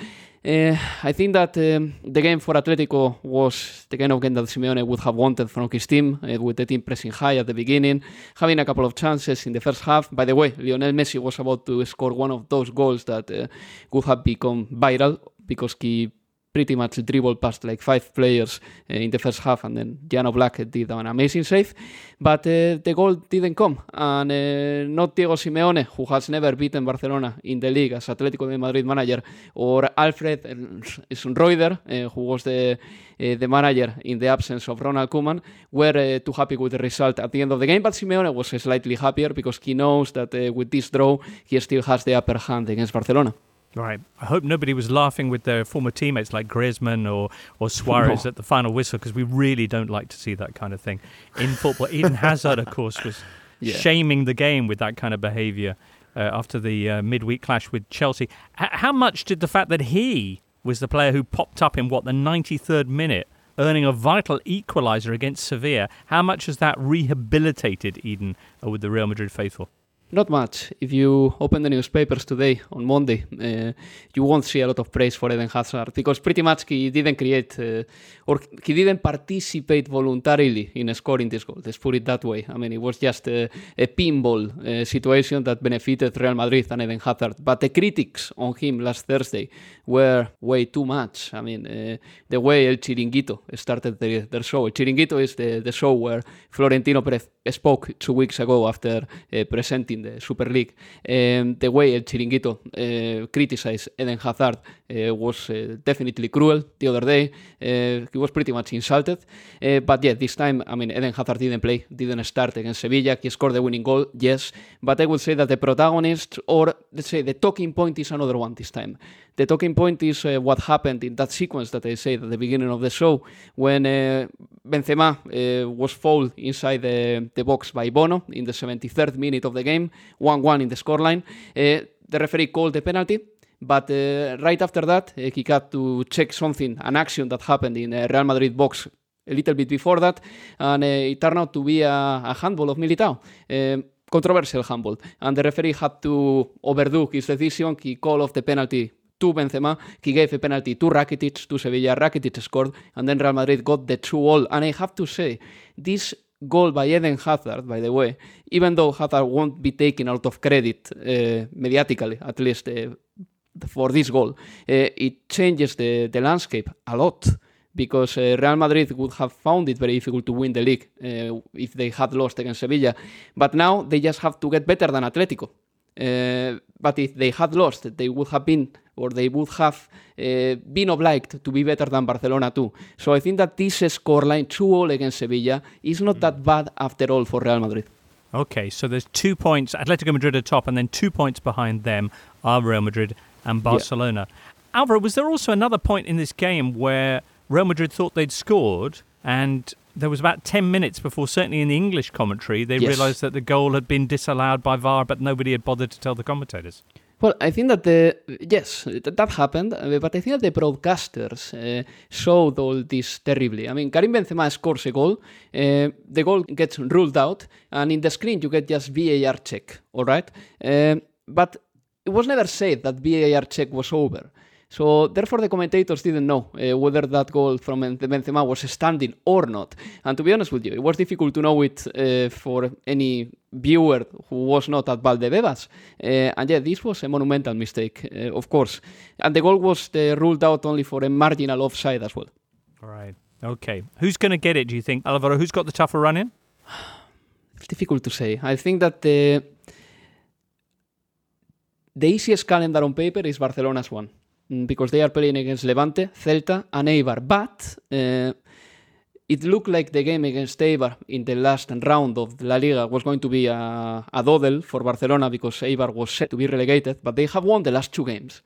Uh, I think that um, the game for Atletico was the kind of game that Simeone would have wanted from his team, uh, with the team pressing high at the beginning, having a couple of chances in the first half. By the way, Lionel Messi was about to score one of those goals that uh, would have become viral because he pretty much dribbled past like five players uh, in the first half, and then Jan Oblak did an amazing save. But uh, the goal didn't come, and uh, not Diego Simeone, who has never beaten Barcelona in the league as Atletico de Madrid manager, or Alfred Schreuder, uh, who was the the manager in the absence of Ronald Koeman, were too happy with the result at the end of the game. But Simeone was slightly happier because he knows that with this draw, he still has the upper hand against Barcelona. Right. I hope nobody was laughing with their former teammates like Griezmann or, or Suarez no. at the final whistle because we really don't like to see that kind of thing in football. Eden Hazard, of course, was yeah. shaming the game with that kind of behaviour uh, after the uh, midweek clash with Chelsea. H- how much did the fact that he was the player who popped up in what the 93rd minute, earning a vital equaliser against Sevilla, how much has that rehabilitated Eden uh, with the Real Madrid faithful? Not much. If you open the newspapers today on Monday, uh, you won't see a lot of praise for Eden Hazard because pretty much he didn't create uh, or he didn't participate voluntarily in scoring this goal. Let's put it that way. I mean, it was just a, a pinball uh, situation that benefited Real Madrid and Eden Hazard. But the critics on him last Thursday were way too much. I mean, uh, the way El Chiringuito started the, their show. El Chiringuito is the, the show where Florentino Perez spoke two weeks ago after uh, presenting the Super League. Um, the way El Chiringuito uh, criticized Eden Hazard uh, was uh, definitely cruel the other day. He was pretty much insulted. But yeah, this time, I mean, Eden Hazard didn't play, didn't start against Sevilla. He scored the winning goal, yes. But I would say that the protagonist, or let's say the talking point, is another one this time. The talking point is what happened in that sequence that I said at the beginning of the show when uh, Benzema was fouled inside the, the box by Bono in the 73rd minute of the game, 1 1 in the scoreline. Uh, the referee called the penalty. But uh, right after that, uh, he had to check something, an action that happened in Real Madrid box a little bit before that, and it turned out to be a, a handball of Militao. Um, controversial handball, and the referee had to overdo his decision. He called off the penalty to Benzema. He gave a penalty to Rakitic, to Sevilla. Rakitic scored, and then Real Madrid got the two all. And I have to say, this goal by Eden Hazard, by the way, even though Hazard won't be taken out of credit uh, mediatically, at least uh, for this goal, uh, it changes the, the landscape a lot because uh, Real Madrid would have found it very difficult to win the league uh, if they had lost against Sevilla. But now they just have to get better than Atletico. Uh, but if they had lost, they would have been, or they would have uh, been obliged to be better than Barcelona too. So I think that this scoreline, 2 all against Sevilla, is not that bad after all for Real Madrid. Okay, so there's two points. Atletico Madrid at top, and then two points behind them are Real Madrid and Barcelona. Yeah. Alvaro, was there also another point in this game where Real Madrid thought they'd scored, and there was about 10 minutes before, certainly in the English commentary, they Yes. realised that the goal had been disallowed by VAR, but nobody had bothered to tell the commentators. Well, I think that the yes, th- that happened, but I think that the broadcasters uh, showed all this terribly. I mean, Karim Benzema scores a goal, uh, the goal gets ruled out, and in the screen you get just VAR check, all right? Uh, but it was never said that VAR check was over. So therefore, the commentators didn't know uh, whether that goal from Ben- Benzema was standing or not. And to be honest with you, it was difficult to know it uh, for any viewer who was not at Valdebebas. Uh, and yeah, this was a monumental mistake, uh, of course. And the goal was uh, ruled out only for a marginal offside as well. All right. Okay. Who's going to get it, do you think? Alvaro, who's got the tougher run in? It's difficult to say. I think that the the easiest calendar on paper is Barcelona's one because they are playing against Levante, Celta, and Eibar. But uh, it looked like the game against Eibar in the last round of La Liga was going to be a, a doddle for Barcelona because Eibar was set to be relegated. But they have won the last two games.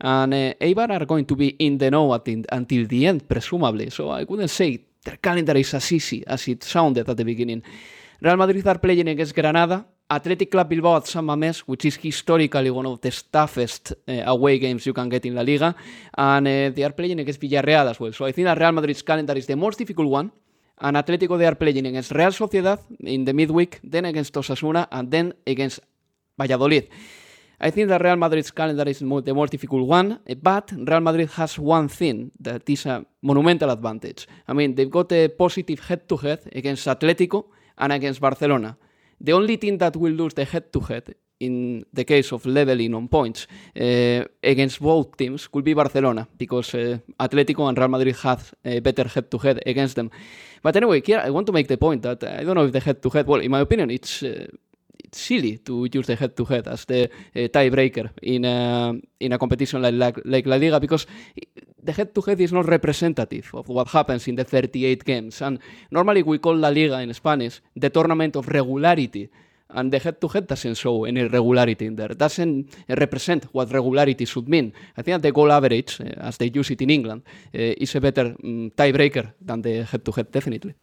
And uh, Eibar are going to be in the know until the end, presumably. So I wouldn't say their calendar is as easy as it sounded at the beginning. Real Madrid are playing against Granada, Athletic Club Bilbao at San Mamés, which is historically one of the toughest uh, away games you can get in La Liga, and uh, they are playing against Villarreal as well. So I think that Real Madrid's calendar is the most difficult one. And Atletico they are playing against Real Sociedad in the midweek, then against Osasuna, and then against Valladolid. I think that Real Madrid's calendar is the most difficult one, eh, but Real Madrid has one thing that is a monumental advantage. I mean, they've got a positive head-to-head against Atletico and against Barcelona. The only team that will lose the head-to-head in the case of leveling on points uh, against both teams could be Barcelona because uh, Atletico and Real Madrid have a better head-to-head against them. But anyway, here I want to make the point that I don't know if the head-to-head. Well, in my opinion, it's. Uh, it's silly to use the head-to-head as the uh, tiebreaker in a, in a competition like, like, like La Liga because the head-to-head is not representative of what happens in the 38 games. And normally we call La Liga in Spanish the tournament of regularity. And the head-to-head doesn't show any regularity in there. Doesn't represent what regularity should mean. I think that the goal average, uh, as they use it in England, uh, is a better um, tiebreaker than the head-to-head, definitely.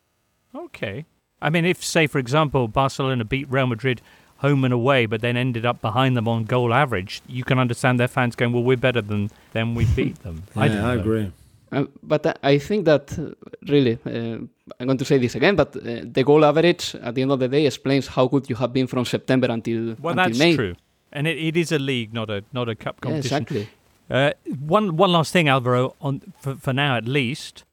Okay. I mean, if, say, for example, Barcelona beat Real Madrid home and away, but then ended up behind them on goal average, you can understand their fans going, well, we're better than them, we beat them. Yeah, don't I agree. Uh, but I think that uh, really, uh, I'm going to say this again, but uh, the goal average at the end of the day explains how good you have been from September until, Well, until that's May. true. And it, it is a league, not a not a cup Yeah, competition. exactly. Uh, one one last thing, Alvaro, on for, for now at least.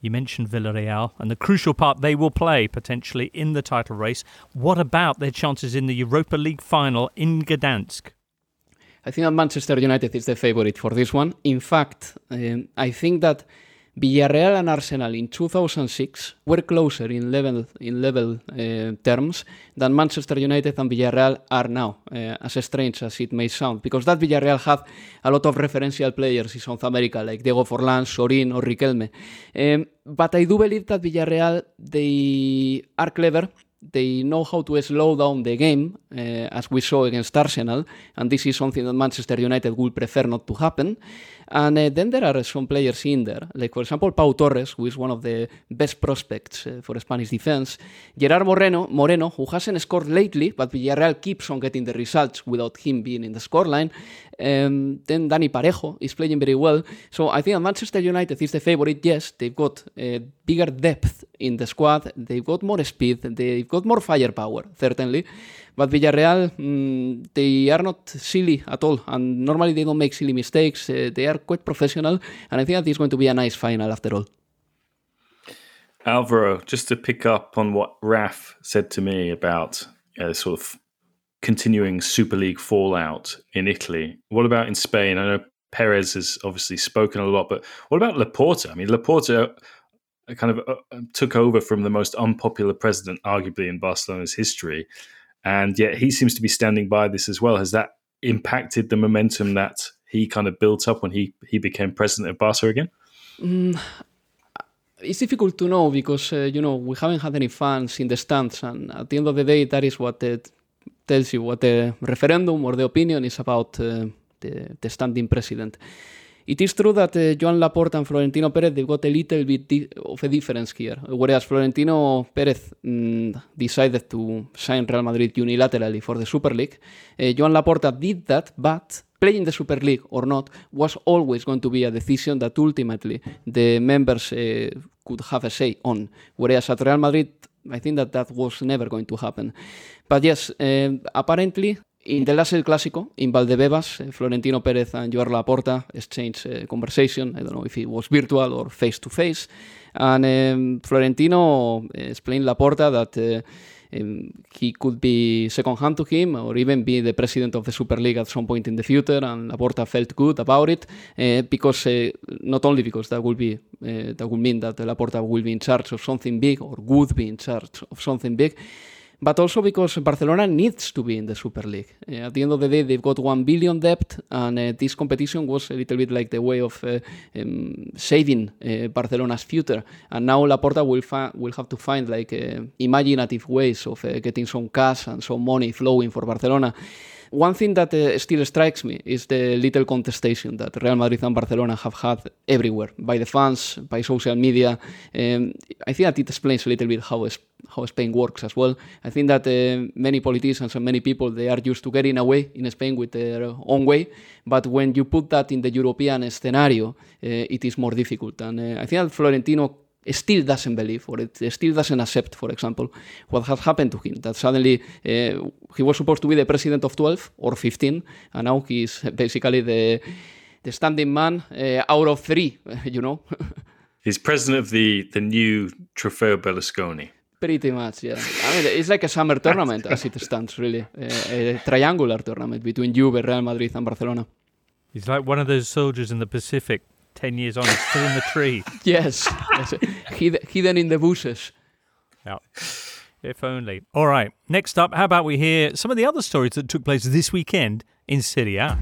You mentioned Villarreal and the crucial part they will play potentially in the title race. What about their chances in the Europa League final in Gdansk? I think that Manchester United is the favorite for this one. In fact, um, I think that Villarreal and Arsenal in 2006 were closer in level in level uh, terms than Manchester United and Villarreal are now, uh, as strange as it may sound, because that Villarreal had a lot of referential players in South America, like Diego Forlán, Sorin, or Riquelme. Um, but I do believe that Villarreal they are clever they know how to slow down the game, uh, as we saw against Arsenal, and this is something that Manchester United would prefer not to happen. And uh, then there are some players in there, like for example Pau Torres, who is one of the best prospects uh, for Spanish defense. Gerard Moreno, Moreno, who hasn't scored lately, but Villarreal keeps on getting the results without him being in the scoreline. Um, then Dani Parejo is playing very well. So I think Manchester United is the favorite. Yes, they've got uh, bigger depth in the squad. They've got more speed. They've got more firepower, certainly. But Villarreal, mm, they are not silly at all, and normally they don't make silly mistakes. Uh, they are quite professional, and I think that is going to be a nice final after all. Alvaro, just to pick up on what Raf said to me about uh, sort of continuing Super League fallout in Italy. What about in Spain? I know Perez has obviously spoken a lot, but what about Laporta? I mean, Laporta uh, kind of uh, took over from the most unpopular president, arguably in Barcelona's history, and yet he seems to be standing by this as well. Has that impacted the momentum that he kind of built up when he he became president of Barca again? Mm, it's difficult to know because uh, you know we haven't had any fans in the stands, and at the end of the day, that is what it tells you what the referendum or the opinion is about uh, the, the standing president. It is true that uh, Joan Laporta and Florentino Perez they've got a little bit of a difference here. Whereas Florentino Perez mm, decided to sign Real Madrid unilaterally for the Super League, uh, Joan Laporta did that, but playing the Super League or not was always going to be a decision that ultimately the members uh, could have a say on. Whereas at Real Madrid, I think that that was never going to happen. But yes, uh, apparently in the last El Clásico, in Valdebebas, uh, Florentino Perez and Joan Laporta exchanged a conversation. I don't know if it was virtual or face to face. And um, Florentino explained Laporta that um, he could be second hand to him or even be the president of the Super League at some point in the future. And Laporta felt good about it uh, because uh, not only because that will be uh, that would mean that Laporta will be in charge of something big or would be in charge of something big but also because Barcelona needs to be in the Super League. Uh, at the end of the day, they've got one billion debt, and uh, this competition was a little bit like the way of uh, um, saving Barcelona's future. And now Laporta will fa- will have to find like imaginative ways of getting some cash and some money flowing for Barcelona. One thing that uh, still strikes me is the little contestation that Real Madrid and Barcelona have had everywhere by the fans, by social media. Um, I think that it explains a little bit how how Spain works as well. I think that uh, many politicians and many people they are used to getting away in Spain with their own way, but when you put that in the European scenario, uh, it is more difficult. And uh, I think that Florentino still doesn't believe or it still doesn't accept, for example, what has happened to him. That suddenly uh, he was supposed to be the president of 12 or 15, and now he's basically the the standing man uh, out of three, you know. he's president of the the new Trofeo Berlusconi. Pretty much, yeah. I mean, it's like a summer tournament as it stands, really. A, a triangular tournament between Juve, Real Madrid, and Barcelona. He's like one of those soldiers in the Pacific 10 years on, he's still in the tree. yes. hidden in the bushes. Yeah. If only. All right. Next up, how about we hear some of the other stories that took place this weekend in Serie A?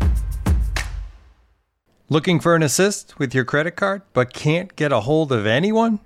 Looking for an assist with your credit card, but can't get a hold of anyone?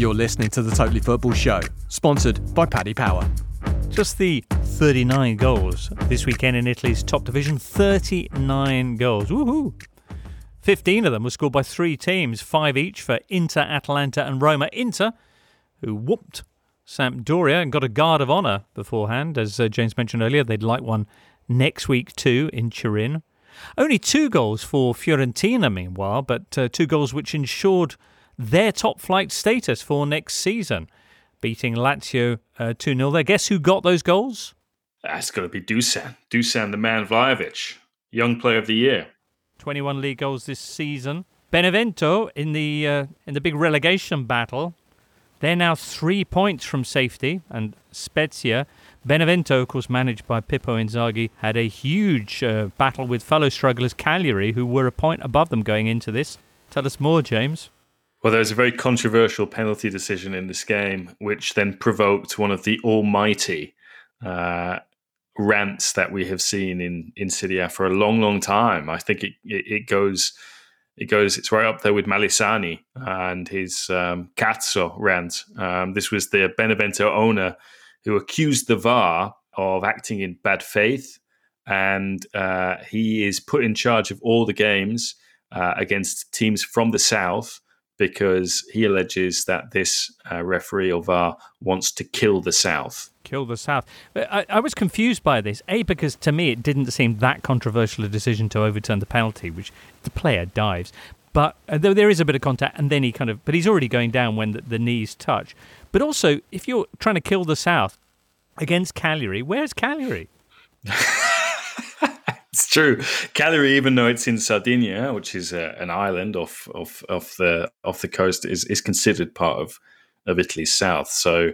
You're listening to the Totally Football Show, sponsored by Paddy Power. Just the 39 goals this weekend in Italy's top division. 39 goals. Woohoo! 15 of them were scored by three teams, five each for Inter, Atalanta, and Roma. Inter, who whooped Sampdoria and got a guard of honour beforehand. As uh, James mentioned earlier, they'd like one next week too in Turin. Only two goals for Fiorentina, meanwhile, but uh, two goals which ensured their top flight status for next season, beating Lazio uh, 2 uh, 0 there. Guess who got those goals? That's got to be Dusan. Dusan, the man Vlahovic, young player of the year. 21 league goals this season. Benevento in the uh, in the big relegation battle. They're now three points from safety, and Spezia, Benevento, of course, managed by Pippo Inzaghi, had a huge uh, battle with fellow strugglers Cagliari, who were a point above them going into this. Tell us more, James. Well, there was a very controversial penalty decision in this game, which then provoked one of the almighty uh, rants that we have seen in in Serie for a long, long time. I think it, it, it goes it goes it's right up there with Malesani and his um, Cazzo rant. Um, this was the Benevento owner who accused the VAR of acting in bad faith and uh, he is put in charge of all the games uh, against teams from the south because he alleges that this uh, referee or VAR wants to kill the South. Kill the South. I, I, was confused by this. A, because to me it didn't seem that controversial a decision to overturn the penalty, which the player dives. But uh, though there is a bit of contact, and then he kind of, but he's already going down when the, the knees touch. But also, if you're trying to kill the South against Cagliari, where's Cagliari? it's true. Cagliari, even though it's in Sardinia, which is uh, an island off, off off the off the coast, is is considered part of of Italy's south. So.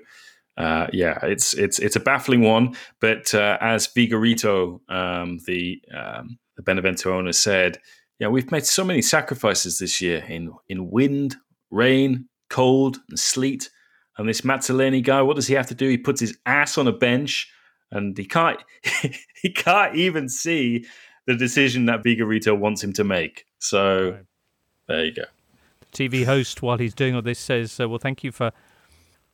Uh, yeah, it's it's it's a baffling one, but uh, as Vigorito, um, the um, the Benevento owner, said, yeah, we've made so many sacrifices this year in in wind, rain, cold, and sleet. And this Mazzoleni guy, what does he have to do? He puts his ass on a bench, and he can't he can't even see the decision that Vigorito wants him to make. So right. there you go. The TV host, while he's doing all this, says, uh, "Well, thank you for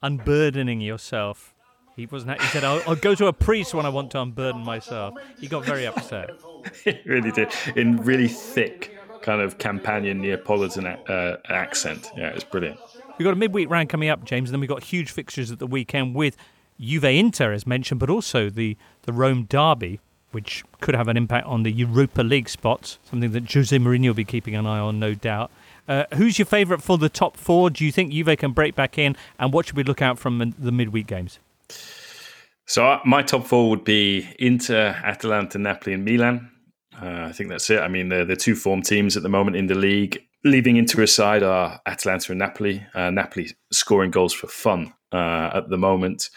unburdening yourself." He wasn't. He said, I'll, "I'll go to a priest when I want to unburden myself." He got very upset. he really did in really thick kind of Campanian Neapolitan uh, accent. Yeah, it's brilliant. We've got a midweek round coming up, James, and then we've got huge fixtures at the weekend with Juve Inter, as mentioned, but also the, the Rome Derby, which could have an impact on the Europa League spots, something that Jose Mourinho will be keeping an eye on, no doubt. Uh, who's your favourite for the top four? Do you think Juve can break back in? And what should we look out from the midweek games? So uh, my top four would be Inter, Atalanta, Napoli, and Milan. Uh, I think that's it. I mean, they're the two form teams at the moment in the league. Leaving Inter aside are Atalanta and Napoli. Uh, Napoli scoring goals for fun uh, at the moment.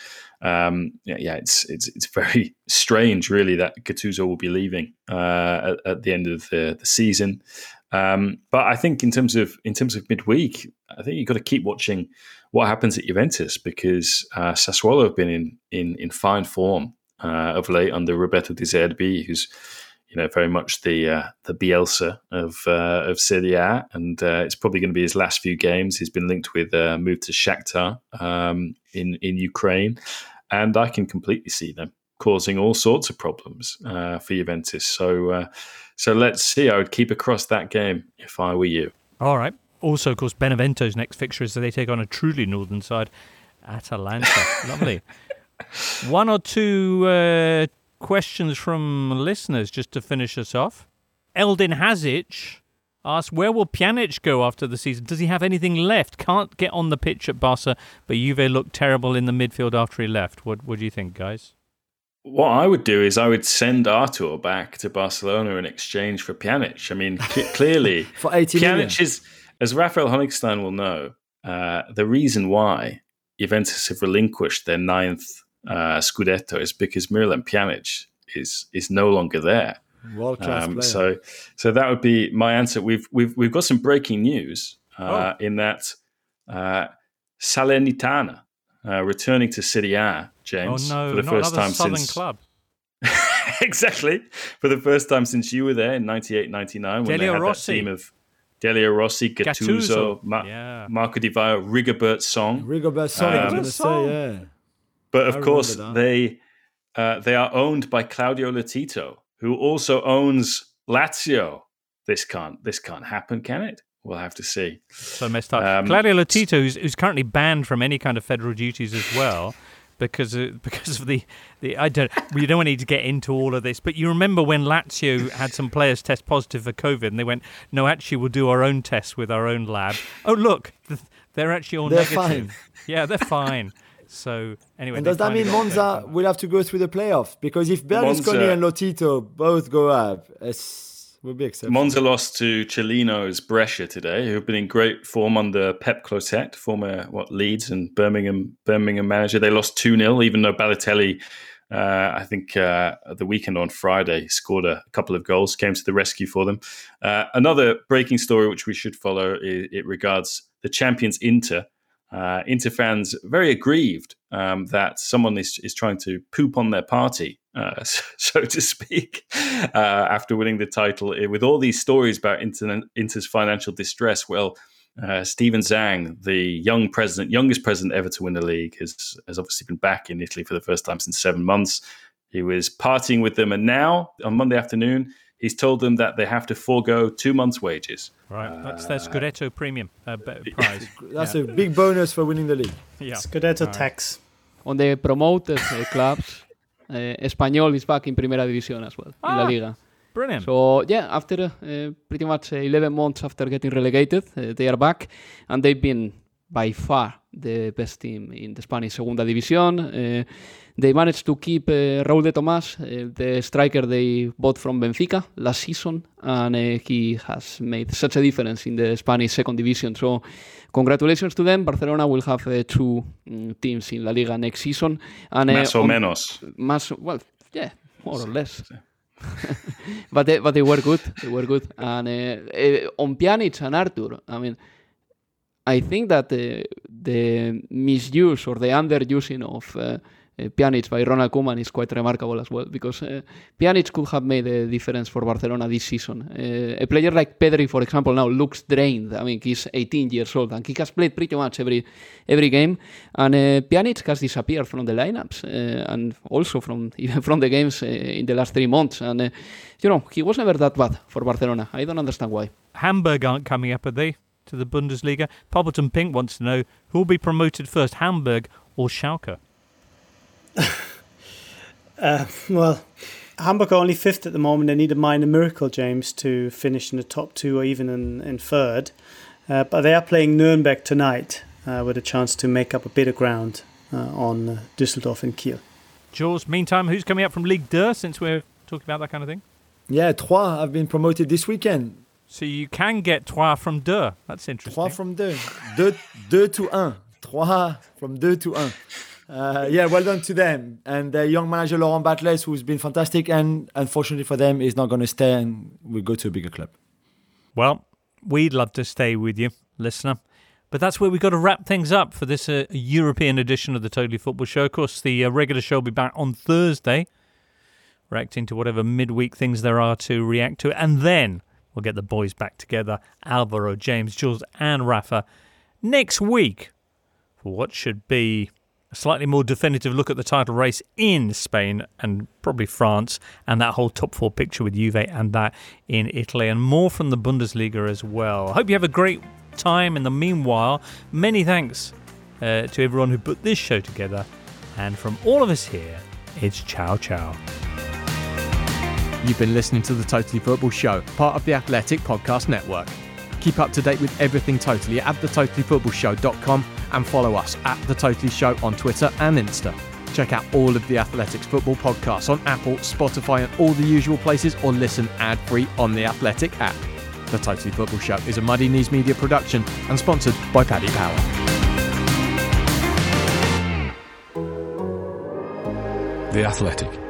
Um, yeah, yeah, it's it's it's very strange, really, that Gattuso will be leaving uh, at, at, the end of the, the season. Um, but I think in terms of in terms of midweek, I think you've got to keep watching what happens at Juventus because uh, Sassuolo have been in in in fine form uh, of late under Roberto De Zerbi, who's you know very much the uh, the Bielsa of uh, of Serie A, and uh, it's probably going to be his last few games. He's been linked with a move to Shakhtar um, in in Ukraine, and I can completely see them causing all sorts of problems uh, for Juventus. So uh, so let's see. I would keep across that game if I were you. All right. Also, of course, Benevento's next fixture is that they take on a truly northern side, Atalanta. Lovely. One or two uh, questions from listeners just to finish us off. Eldin Hazic asks, where will Pjanic go after the season? Does he have anything left? Can't get on the pitch at Barca, but Juve looked terrible in the midfield after he left. What, what do you think, guys? What I would do is I would send Arthur back to Barcelona in exchange for Pjanic. I mean, clearly, for 80 Pjanic million. is, as Raphael Honigstein will know, uh, the reason why Juventus have relinquished their ninth uh, Scudetto is because Miralem Pjanic is is no longer there. World class um. So, so that would be my answer. We've we've we've got some breaking news uh, oh. in that uh, Salernitana uh, returning to Serie A, James, oh, no, for the first time Southern since club. exactly for the first time since you were there in 98 99 when Delio they had Rossi. that team of Delio Rossi, Gattuso, Gattuso. Ma- Yeah. Marco Di Vaio, Rigobert Song. Rigobert Song, I was Um, going to say, yeah. But of course, they uh, they are owned by Claudio Lotito, who also owns Lazio. This can't this can't happen, can it? We'll have to see. So messed up. Um, Claudio Lotito, who's, who's currently banned from any kind of federal duties as well. Because of, because of the, the I don't we don't need to get into all of this, but you remember when Lazio had some players test positive for COVID, and they went, "No, actually, we'll do our own tests with our own lab." Oh, look, they're actually all They're negative. fine. Yeah, they're fine. So anyway, And does that mean Monza COVID. will have to go through the playoffs? Because if Berlusconi Monza- and Lotito both go up, it will be acceptable. Monza lost to Cellino's Brescia today, who've been in great form under Pep Clotet, former what Leeds and Birmingham Birmingham manager. They lost two 0 even though Balotelli, uh, I think uh, the weekend on Friday scored a couple of goals, came to the rescue for them. Uh, another breaking story which we should follow it, it regards the champions Inter. Uh, Inter fans very aggrieved um, that someone is, is trying to poop on their party, uh, so, to speak, uh, after winning the title. Eh, With all these stories about Inter, Inter's financial distress, well, uh, Steven Zhang, the young president, youngest president ever to win the league, has has obviously been back in Italy for the first time since seven months. He was partying with them, and now on Monday afternoon, he's told them that they have to forego two months' wages. Right, that's their Scudetto premium uh, b- prize. That's Yeah. a big bonus for winning the league. Yeah. Scudetto All right. tax. On the promoted uh, clubs, uh, Espanyol is back in Primera División as well, in La Ah, Liga. Brilliant. So yeah, after uh, pretty much uh, 11 months after getting relegated, uh, they are back, and they've been by far the best team in the Spanish Segunda División. Uh, they managed to keep uh, Raúl de Tomás, uh, the striker they bought from Benfica last season, and he has made such a difference in the Spanish Second Division. So congratulations to them. Barcelona will have two mm, teams in La Liga next season. And, Más o on- menos. Más, well, yeah, more or less. but they, but they were good. They were good. And on Pjanic and Arthur, I mean, I think that the the misuse or the underusing of uh, uh, Pjanic by Ronald Koeman is quite remarkable as well because uh, Pjanic could have made a difference for Barcelona this season. Uh, a player like Pedri, for example, now looks drained. I mean, he's 18 years old and he has played pretty much every every game. And uh, Pjanic has disappeared from the lineups uh, and also from even from the games uh, in the last three months. And uh, you know, he was never that bad for Barcelona. I don't understand why. Hamburg aren't coming up, are they, to the Bundesliga? Poppleton Pink wants to know who will be promoted first, Hamburg or Schalke? Uh, well, Hamburg are only fifth at the moment. They need a minor miracle, James, to finish in the top two or even in, in third. Uh, but they are playing Nuremberg tonight uh, with a chance to make up a bit of ground uh, on uh, Düsseldorf and Kiel. Jules, meantime, who's coming up from League 2 since we're talking about that kind of thing? Yeah, Troyes have been promoted this weekend. So you can get Trois from Deux. That's interesting. Trois from deux. deux. Deux to un. Trois from deux to un. Uh, yeah, well done to them. And their young manager, Laurent Batles, who's been fantastic, and unfortunately for them, is not going to stay and will go to a bigger club. Well, we'd love to stay with you, listener. But that's where we've got to wrap things up for this uh, European edition of the Totally Football Show. Of course, the uh, regular show will be back on Thursday, reacting to whatever midweek things there are to react to. And then we'll get the boys back together Alvaro, James, Jules, and Rafa next week for what should be a slightly more definitive look at the title race in Spain and probably France and that whole top four picture with Juve and that in Italy and more from the Bundesliga as well. I hope you have a great time in the meanwhile. Many thanks uh, to everyone who put this show together. And from all of us here, it's ciao ciao. You've been listening to the Totally Football Show, part of the Athletic Podcast Network. Keep up to date with everything Totally at thetotallyfootballshow.com and follow us at The Totally Show on Twitter and Insta. Check out all of the Athletics football podcasts on Apple, Spotify, and all the usual places, or listen ad free on the Athletic app. The Totally Football Show is a Muddy Knees Media production and sponsored by Paddy Power. The Athletic.